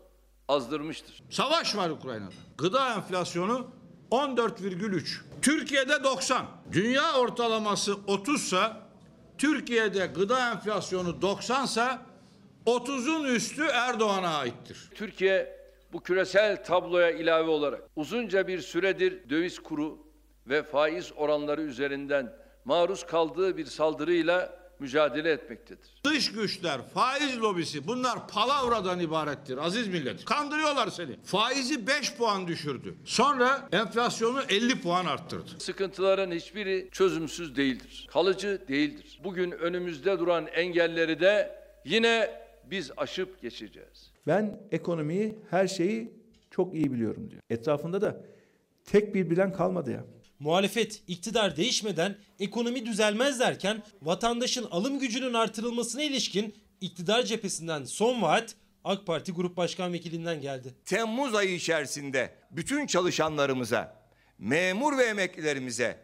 azdırmıştır. Savaş var Ukrayna'da. Gıda enflasyonu 14,3. Türkiye'de 90. Dünya ortalaması 30 sa Türkiye'de gıda enflasyonu 90 sa 30'un üstü Erdoğan'a aittir. Türkiye bu küresel tabloya ilave olarak uzunca bir süredir döviz kuru ve faiz oranları üzerinden maruz kaldığı bir saldırıyla mücadele etmektedir. Dış güçler, faiz lobisi bunlar palavradan ibarettir aziz millet. Kandırıyorlar seni. Faizi 5 puan düşürdü. Sonra enflasyonu 50 puan arttırdı. Sıkıntıların hiçbiri çözümsüz değildir. Kalıcı değildir. Bugün önümüzde duran engelleri de yine biz aşıp geçeceğiz. Ben ekonomiyi, her şeyi çok iyi biliyorum diyor. Etrafında da tek bir bilen kalmadı ya. Muhalefet iktidar değişmeden ekonomi düzelmez derken vatandaşın alım gücünün artırılmasına ilişkin iktidar cephesinden son vaat AK Parti Grup Başkan Vekilinden geldi. Temmuz ayı içerisinde bütün çalışanlarımıza, memur ve emeklilerimize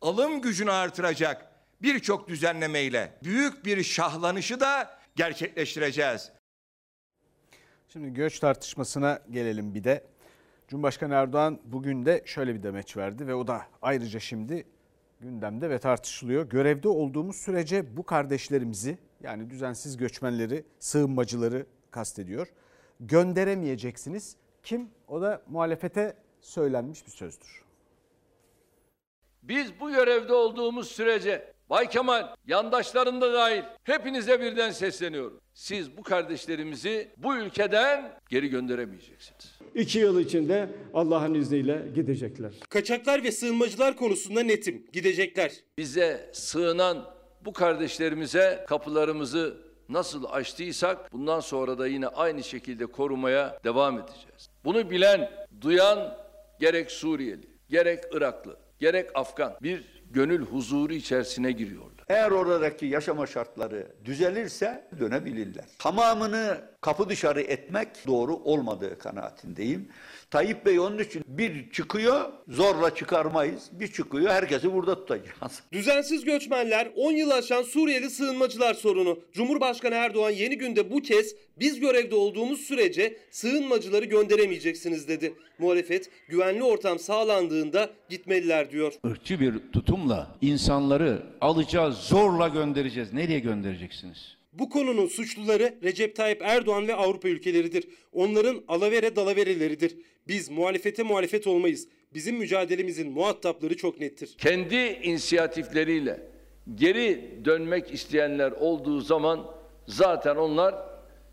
alım gücünü artıracak birçok düzenlemeyle büyük bir şahlanışı da gerçekleştireceğiz. Şimdi göç tartışmasına gelelim bir de. Cumhurbaşkanı Erdoğan bugün de şöyle bir demeç verdi ve o da ayrıca şimdi gündemde ve tartışılıyor. Görevde olduğumuz sürece bu kardeşlerimizi yani düzensiz göçmenleri, sığınmacıları kastediyor. Gönderemeyeceksiniz. Kim? O da muhalefete söylenmiş bir sözdür. Biz bu görevde olduğumuz sürece Bay Kemal, yandaşların da dahil hepinize birden sesleniyorum. Siz bu kardeşlerimizi bu ülkeden geri gönderemeyeceksiniz. İki yıl içinde Allah'ın izniyle gidecekler. Kaçaklar ve sığınmacılar konusunda netim. Gidecekler. Bize sığınan bu kardeşlerimize kapılarımızı nasıl açtıysak bundan sonra da yine aynı şekilde korumaya devam edeceğiz. Bunu bilen, duyan gerek Suriyeli, gerek Iraklı, gerek Afgan bir gönül huzuru içerisine giriyorlar. Eğer oradaki yaşama şartları düzelirse dönebilirler. Tamamını kapı dışarı etmek doğru olmadığı kanaatindeyim. Tayyip Bey onun için bir çıkıyor zorla çıkarmayız. Bir çıkıyor herkesi burada tutacağız. Düzensiz göçmenler 10 yıl aşan Suriyeli sığınmacılar sorunu. Cumhurbaşkanı Erdoğan yeni günde bu kez biz görevde olduğumuz sürece sığınmacıları gönderemeyeceksiniz dedi. Muhalefet güvenli ortam sağlandığında gitmeliler diyor. Irkçı bir tutumla insanları alacağız, zorla göndereceğiz. Nereye göndereceksiniz? Bu konunun suçluları Recep Tayyip Erdoğan ve Avrupa ülkeleridir. Onların alavere dalavereleridir. Biz muhalefete muhalefet olmayız. Bizim mücadelemizin muhatapları çok nettir. Kendi inisiyatifleriyle geri dönmek isteyenler olduğu zaman zaten onlar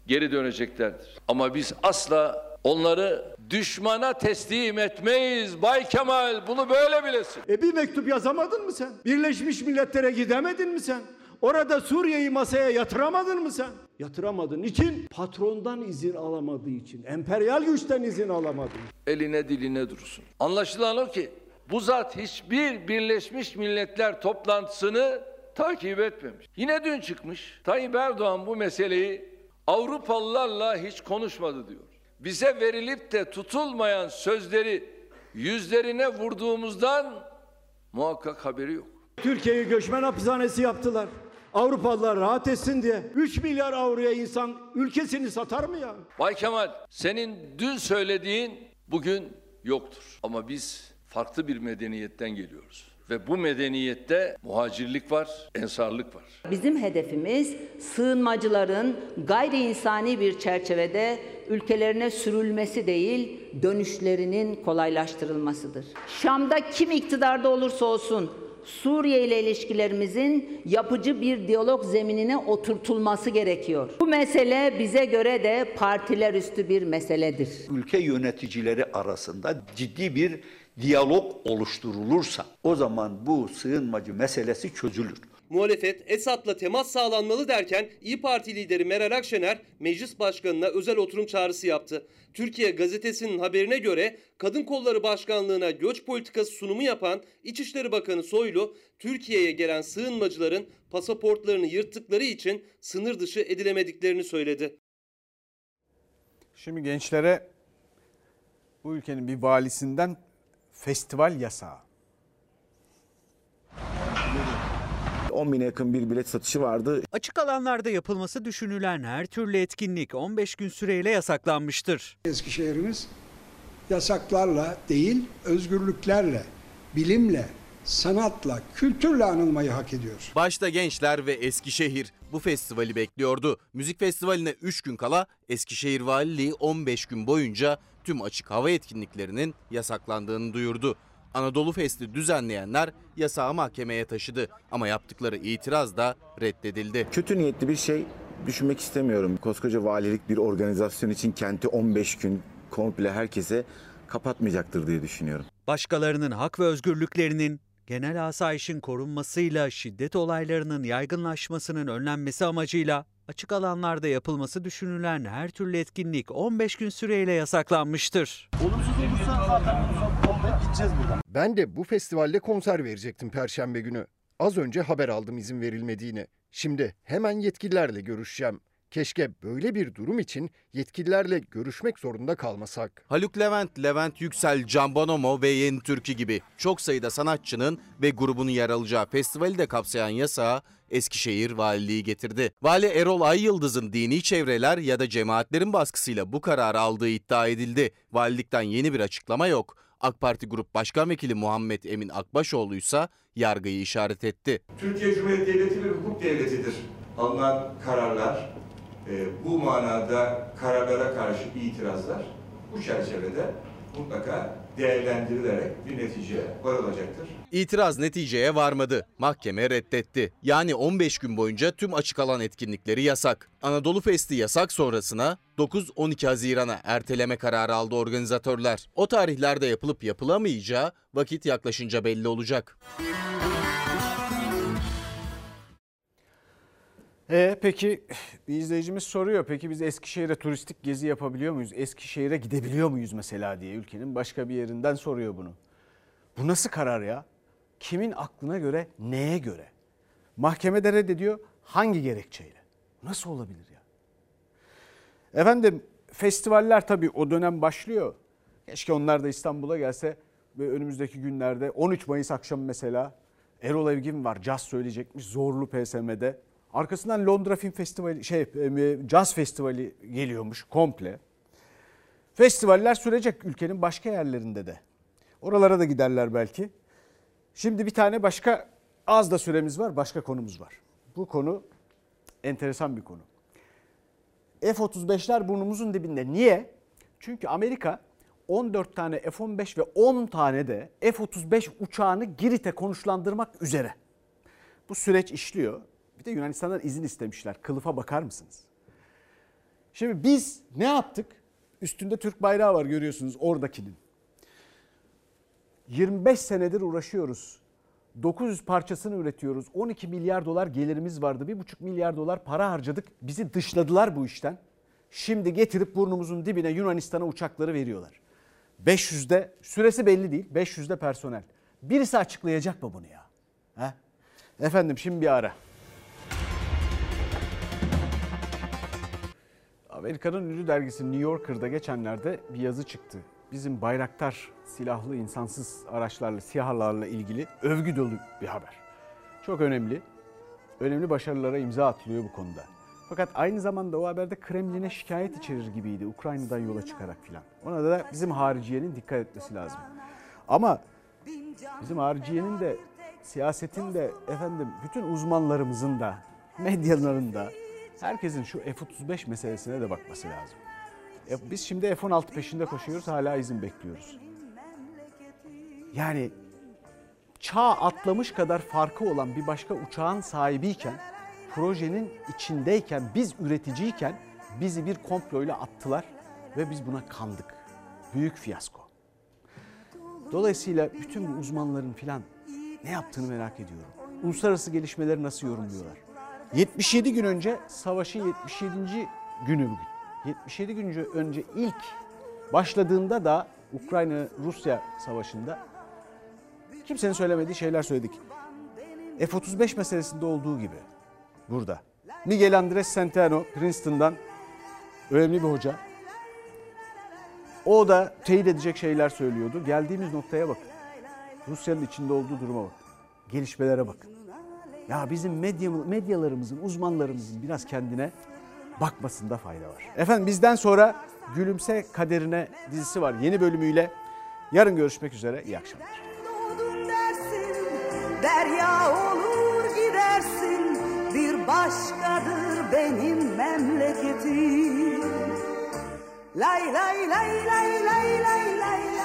geri döneceklerdir. Ama biz asla onları düşmana teslim etmeyiz. Bay Kemal bunu böyle bilesin. E bir mektup yazamadın mı sen? Birleşmiş Milletler'e gidemedin mi sen? Orada Suriye'yi masaya yatıramadın mı sen? Yatıramadın. için Patrondan izin alamadığı için. Emperyal güçten izin alamadığı Eline diline dursun. Anlaşılan o ki bu zat hiçbir Birleşmiş Milletler toplantısını takip etmemiş. Yine dün çıkmış. Tayyip Erdoğan bu meseleyi Avrupalılarla hiç konuşmadı diyor. Bize verilip de tutulmayan sözleri yüzlerine vurduğumuzdan muhakkak haberi yok. Türkiye'yi göçmen hapishanesi yaptılar. Avrupalılar rahat etsin diye 3 milyar avroya insan ülkesini satar mı ya? Bay Kemal senin dün söylediğin bugün yoktur. Ama biz farklı bir medeniyetten geliyoruz. Ve bu medeniyette muhacirlik var, ensarlık var. Bizim hedefimiz sığınmacıların gayri insani bir çerçevede ülkelerine sürülmesi değil, dönüşlerinin kolaylaştırılmasıdır. Şam'da kim iktidarda olursa olsun Suriye ile ilişkilerimizin yapıcı bir diyalog zeminine oturtulması gerekiyor. Bu mesele bize göre de partiler üstü bir meseledir. Ülke yöneticileri arasında ciddi bir diyalog oluşturulursa o zaman bu sığınmacı meselesi çözülür. Muhalefet Esad'la temas sağlanmalı derken İyi Parti lideri Meral Akşener meclis başkanına özel oturum çağrısı yaptı. Türkiye gazetesinin haberine göre Kadın Kolları Başkanlığı'na göç politikası sunumu yapan İçişleri Bakanı Soylu, Türkiye'ye gelen sığınmacıların pasaportlarını yırttıkları için sınır dışı edilemediklerini söyledi. Şimdi gençlere bu ülkenin bir valisinden festival yasağı. 10 bine yakın bir bilet satışı vardı. Açık alanlarda yapılması düşünülen her türlü etkinlik 15 gün süreyle yasaklanmıştır. Eskişehir'imiz yasaklarla değil, özgürlüklerle, bilimle, sanatla, kültürle anılmayı hak ediyor. Başta gençler ve Eskişehir bu festivali bekliyordu. Müzik festivaline 3 gün kala Eskişehir Valiliği 15 gün boyunca tüm açık hava etkinliklerinin yasaklandığını duyurdu. Anadolu Fest'i düzenleyenler yasağı mahkemeye taşıdı ama yaptıkları itiraz da reddedildi. Kötü niyetli bir şey düşünmek istemiyorum. Koskoca valilik bir organizasyon için kenti 15 gün komple herkese kapatmayacaktır diye düşünüyorum. Başkalarının hak ve özgürlüklerinin genel asayişin korunmasıyla şiddet olaylarının yaygınlaşmasının önlenmesi amacıyla açık alanlarda yapılması düşünülen her türlü etkinlik 15 gün süreyle yasaklanmıştır. Olumsuz olursa zaten gideceğiz buradan. Ben de bu festivalde konser verecektim perşembe günü. Az önce haber aldım izin verilmediğini. Şimdi hemen yetkililerle görüşeceğim. Keşke böyle bir durum için yetkililerle görüşmek zorunda kalmasak. Haluk Levent, Levent Yüksel, Can Bonomo ve Yeni Türkü gibi çok sayıda sanatçının ve grubunun yer alacağı festivali de kapsayan yasağı Eskişehir Valiliği getirdi. Vali Erol Ayyıldız'ın dini çevreler ya da cemaatlerin baskısıyla bu kararı aldığı iddia edildi. Valilikten yeni bir açıklama yok. AK Parti Grup Başkan Vekili Muhammed Emin Akbaşoğlu ise yargıyı işaret etti. Türkiye Cumhuriyeti Devleti bir hukuk devletidir. Alınan kararlar, e, bu manada kararlara karşı itirazlar bu çerçevede mutlaka değerlendirilerek bir neticeye varılacaktır. İtiraz neticeye varmadı. Mahkeme reddetti. Yani 15 gün boyunca tüm açık alan etkinlikleri yasak. Anadolu Festi yasak sonrasına 9-12 Haziran'a erteleme kararı aldı organizatörler. O tarihlerde yapılıp yapılamayacağı vakit yaklaşınca belli olacak. E peki bir izleyicimiz soruyor. Peki biz Eskişehir'e turistik gezi yapabiliyor muyuz? Eskişehir'e gidebiliyor muyuz mesela diye ülkenin başka bir yerinden soruyor bunu. Bu nasıl karar ya? Kimin aklına göre, neye göre? Mahkemede reddediyor. Hangi gerekçeyle? Nasıl olabilir ya? Efendim festivaller tabii o dönem başlıyor. Keşke onlar da İstanbul'a gelse ve önümüzdeki günlerde 13 Mayıs akşamı mesela Erol Evgin var. Caz söyleyecekmiş Zorlu PSM'de. Arkasından Londra Film Festivali şey Caz Festivali geliyormuş komple. Festivaller sürecek ülkenin başka yerlerinde de. Oralara da giderler belki. Şimdi bir tane başka az da süremiz var, başka konumuz var. Bu konu enteresan bir konu. F-35'ler burnumuzun dibinde. Niye? Çünkü Amerika 14 tane F-15 ve 10 tane de F-35 uçağını Girit'e konuşlandırmak üzere. Bu süreç işliyor. Bir de Yunanistan'dan izin istemişler. Kılıfa bakar mısınız? Şimdi biz ne yaptık? Üstünde Türk bayrağı var görüyorsunuz oradakinin. 25 senedir uğraşıyoruz. 900 parçasını üretiyoruz. 12 milyar dolar gelirimiz vardı. 1,5 milyar dolar para harcadık. Bizi dışladılar bu işten. Şimdi getirip burnumuzun dibine Yunanistan'a uçakları veriyorlar. 500'de süresi belli değil. 500'de personel. Birisi açıklayacak mı bunu ya? He? Efendim şimdi bir ara. Amerika'nın ünlü dergisi New Yorker'da geçenlerde bir yazı çıktı. Bizim Bayraktar silahlı insansız araçlarla, SİHA'larla ilgili övgü dolu bir haber. Çok önemli. Önemli başarılara imza atılıyor bu konuda. Fakat aynı zamanda o haberde Kremlin'e şikayet içerir gibiydi Ukrayna'dan yola çıkarak filan. Ona da bizim hariciyenin dikkat etmesi lazım. Ama bizim hariciyenin de siyasetin de efendim bütün uzmanlarımızın da medyaların da herkesin şu F-35 meselesine de bakması lazım. E, biz şimdi F-16 peşinde koşuyoruz hala izin bekliyoruz. Yani çağ atlamış kadar farkı olan bir başka uçağın sahibiyken, projenin içindeyken, biz üreticiyken bizi bir komployla attılar ve biz buna kandık. Büyük fiyasko. Dolayısıyla bütün uzmanların filan ne yaptığını merak ediyorum. Uluslararası gelişmeleri nasıl yorumluyorlar? 77 gün önce savaşın 77. günü bugün. 77 gün önce ilk başladığında da Ukrayna-Rusya savaşında kimsenin söylemediği şeyler söyledik. F-35 meselesinde olduğu gibi burada. Miguel Andres Centeno Princeton'dan önemli bir hoca. O da teyit edecek şeyler söylüyordu. Geldiğimiz noktaya bakın. Rusya'nın içinde olduğu duruma bakın. Gelişmelere bakın. Ya bizim medya, medyalarımızın, uzmanlarımızın biraz kendine bakmasında fayda var. Efendim bizden sonra Gülümse Kaderine dizisi var yeni bölümüyle. Yarın görüşmek üzere. İyi akşamlar. Derya olur gidersin bir başkadır benim memleketim. Lay lay lay lay lay lay lay